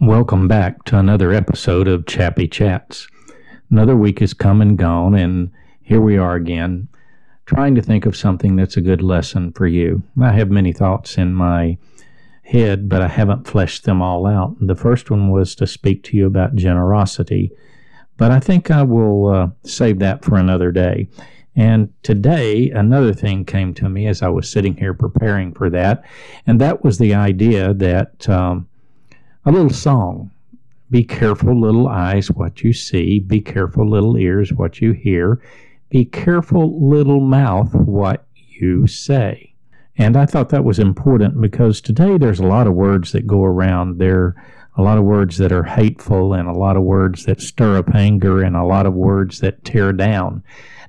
Welcome back to another episode of Chappy Chats. Another week has come and gone, and here we are again, trying to think of something that's a good lesson for you. I have many thoughts in my head, but I haven't fleshed them all out. The first one was to speak to you about generosity, but I think I will uh, save that for another day. And today, another thing came to me as I was sitting here preparing for that, and that was the idea that. Um, a little song. Be careful, little eyes, what you see. Be careful, little ears, what you hear. Be careful, little mouth, what you say. And I thought that was important because today there's a lot of words that go around. There are a lot of words that are hateful and a lot of words that stir up anger and a lot of words that tear down.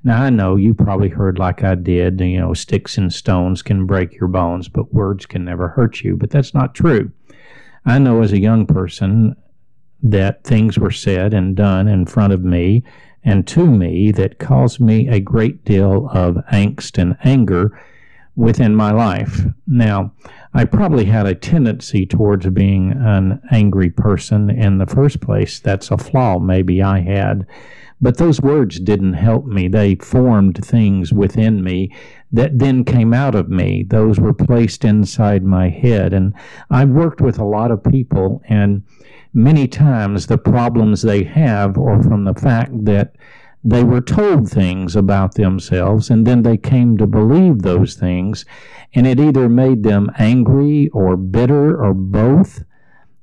Now, I know you probably heard, like I did, you know, sticks and stones can break your bones, but words can never hurt you. But that's not true. I know as a young person that things were said and done in front of me and to me that caused me a great deal of angst and anger within my life. Now, I probably had a tendency towards being an angry person in the first place. That's a flaw maybe I had. But those words didn't help me. They formed things within me that then came out of me. Those were placed inside my head. And I've worked with a lot of people, and many times the problems they have are from the fact that they were told things about themselves and then they came to believe those things, and it either made them angry or bitter or both,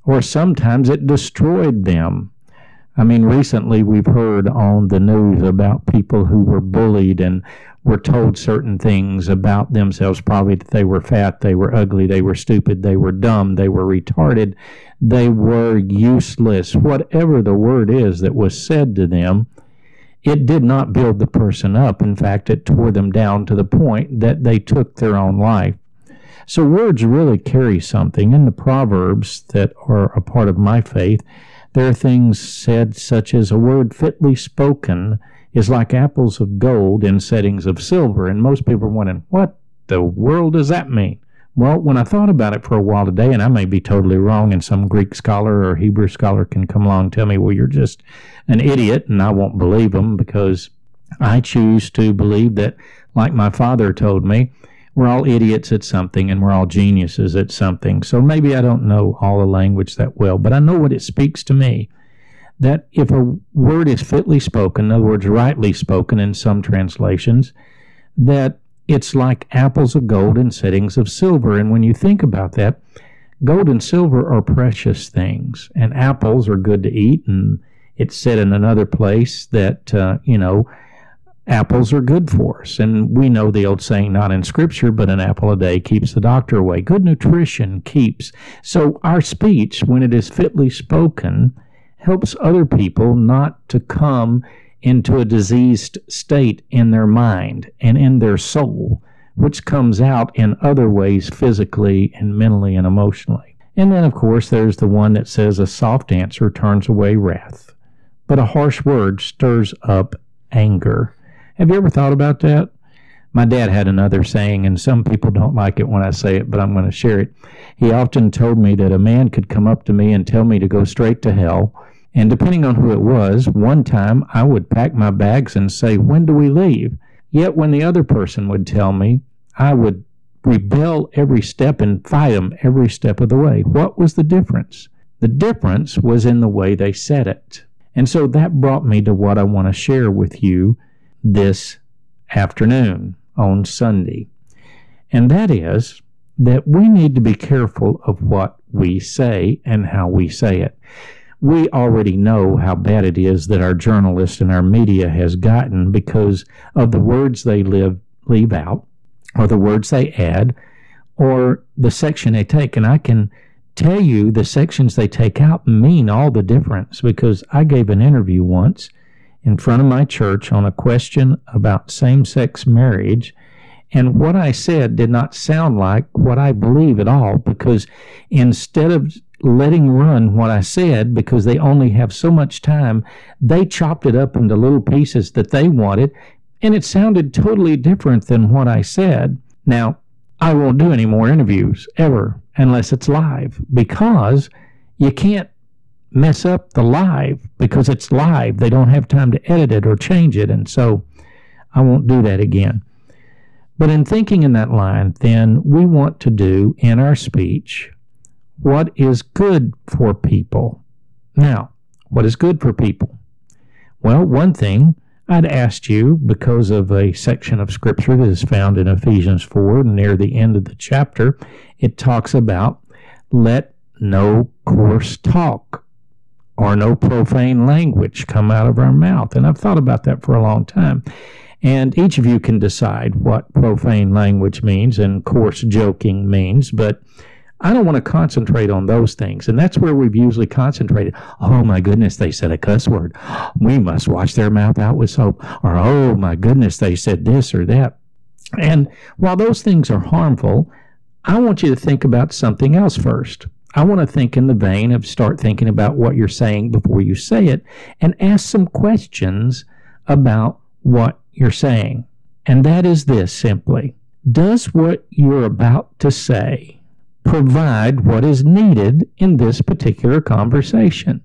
or sometimes it destroyed them. I mean, recently we've heard on the news about people who were bullied and were told certain things about themselves, probably that they were fat, they were ugly, they were stupid, they were dumb, they were retarded, they were useless. Whatever the word is that was said to them, it did not build the person up. In fact, it tore them down to the point that they took their own life. So, words really carry something. In the Proverbs that are a part of my faith, there are things said such as a word fitly spoken is like apples of gold in settings of silver. And most people are wondering, what the world does that mean? Well, when I thought about it for a while today, and I may be totally wrong, and some Greek scholar or Hebrew scholar can come along and tell me, well, you're just an idiot, and I won't believe them because I choose to believe that, like my father told me, we're all idiots at something and we're all geniuses at something. So maybe I don't know all the language that well, but I know what it speaks to me. That if a word is fitly spoken, in other words, rightly spoken in some translations, that it's like apples of gold in settings of silver. And when you think about that, gold and silver are precious things, and apples are good to eat. And it's said in another place that, uh, you know, apples are good for us. And we know the old saying, not in scripture, but an apple a day keeps the doctor away. Good nutrition keeps. So our speech, when it is fitly spoken, helps other people not to come into a diseased state in their mind and in their soul, which comes out in other ways physically and mentally and emotionally. And then, of course, there's the one that says a soft answer turns away wrath, but a harsh word stirs up anger. Have you ever thought about that? My dad had another saying, and some people don't like it when I say it, but I'm going to share it. He often told me that a man could come up to me and tell me to go straight to hell. And depending on who it was, one time I would pack my bags and say, When do we leave? Yet when the other person would tell me, I would rebel every step and fight them every step of the way. What was the difference? The difference was in the way they said it. And so that brought me to what I want to share with you this afternoon on Sunday. And that is that we need to be careful of what we say and how we say it. We already know how bad it is that our journalists and our media has gotten because of the words they live, leave out, or the words they add, or the section they take. And I can tell you the sections they take out mean all the difference because I gave an interview once in front of my church on a question about same sex marriage. And what I said did not sound like what I believe at all because instead of letting run what I said because they only have so much time, they chopped it up into little pieces that they wanted, and it sounded totally different than what I said. Now, I won't do any more interviews ever unless it's live because you can't mess up the live because it's live. They don't have time to edit it or change it. And so I won't do that again. But in thinking in that line, then we want to do in our speech what is good for people. Now, what is good for people? Well, one thing I'd asked you because of a section of scripture that is found in Ephesians 4 near the end of the chapter. It talks about let no coarse talk or no profane language come out of our mouth. And I've thought about that for a long time. And each of you can decide what profane language means and coarse joking means, but I don't want to concentrate on those things. And that's where we've usually concentrated. Oh my goodness, they said a cuss word. We must wash their mouth out with soap. Or, oh my goodness, they said this or that. And while those things are harmful, I want you to think about something else first. I want to think in the vein of start thinking about what you're saying before you say it and ask some questions about what you're saying. And that is this simply Does what you're about to say provide what is needed in this particular conversation?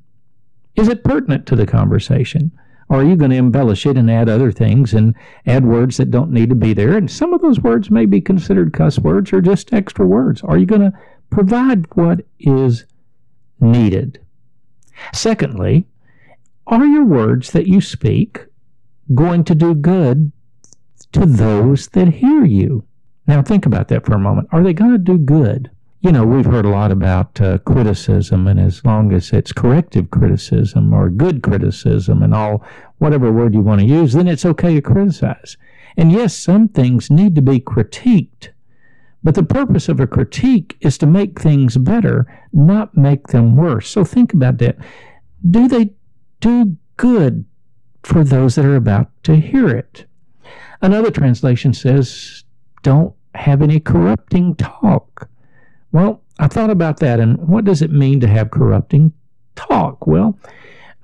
Is it pertinent to the conversation? Or are you going to embellish it and add other things and add words that don't need to be there? And some of those words may be considered cuss words or just extra words. Are you going to provide what is needed? Secondly, are your words that you speak going to do good to those that hear you? Now, think about that for a moment. Are they going to do good? You know, we've heard a lot about uh, criticism, and as long as it's corrective criticism or good criticism and all, whatever word you want to use, then it's okay to criticize. And yes, some things need to be critiqued, but the purpose of a critique is to make things better, not make them worse. So think about that. Do they do good for those that are about to hear it? Another translation says, don't have any corrupting talk well, I thought about that, and what does it mean to have corrupting talk? Well,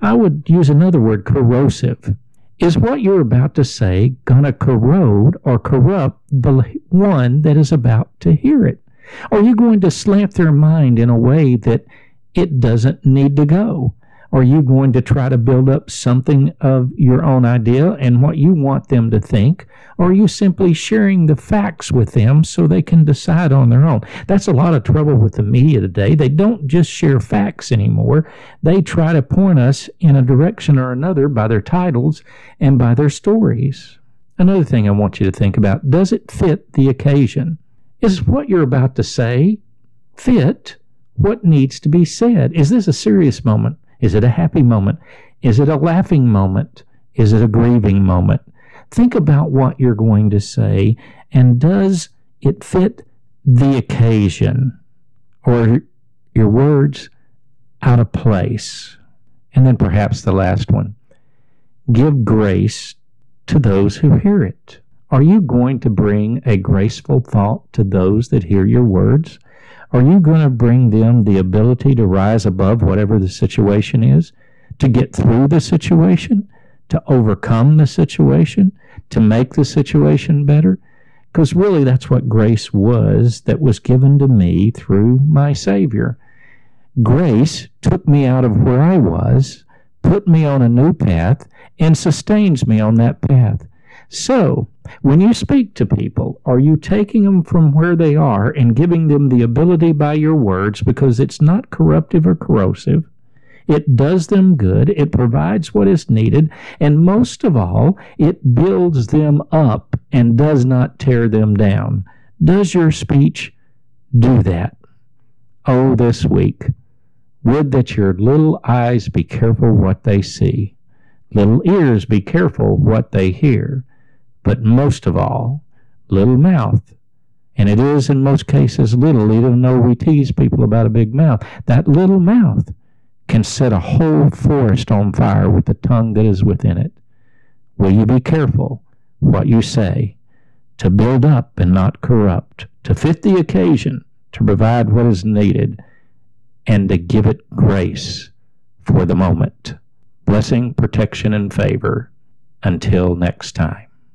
I would use another word, corrosive. Is what you're about to say going to corrode or corrupt the one that is about to hear it? Are you going to slant their mind in a way that it doesn't need to go? Are you going to try to build up something of your own idea and what you want them to think? Or are you simply sharing the facts with them so they can decide on their own? That's a lot of trouble with the media today. They don't just share facts anymore. They try to point us in a direction or another by their titles and by their stories. Another thing I want you to think about does it fit the occasion? Is what you're about to say fit what needs to be said? Is this a serious moment? Is it a happy moment? Is it a laughing moment? Is it a grieving moment? Think about what you're going to say and does it fit the occasion or your words out of place? And then perhaps the last one give grace to those who hear it. Are you going to bring a graceful thought to those that hear your words? Are you going to bring them the ability to rise above whatever the situation is, to get through the situation, to overcome the situation, to make the situation better? Because really, that's what grace was that was given to me through my Savior. Grace took me out of where I was, put me on a new path, and sustains me on that path. So, when you speak to people, are you taking them from where they are and giving them the ability by your words because it's not corruptive or corrosive? It does them good, it provides what is needed, and most of all, it builds them up and does not tear them down. Does your speech do that? Oh, this week, would that your little eyes be careful what they see, little ears be careful what they hear but most of all, little mouth. And it is in most cases little, even though we tease people about a big mouth. That little mouth can set a whole forest on fire with the tongue that is within it. Will you be careful what you say to build up and not corrupt, to fit the occasion, to provide what is needed, and to give it grace for the moment? Blessing, protection, and favor. Until next time.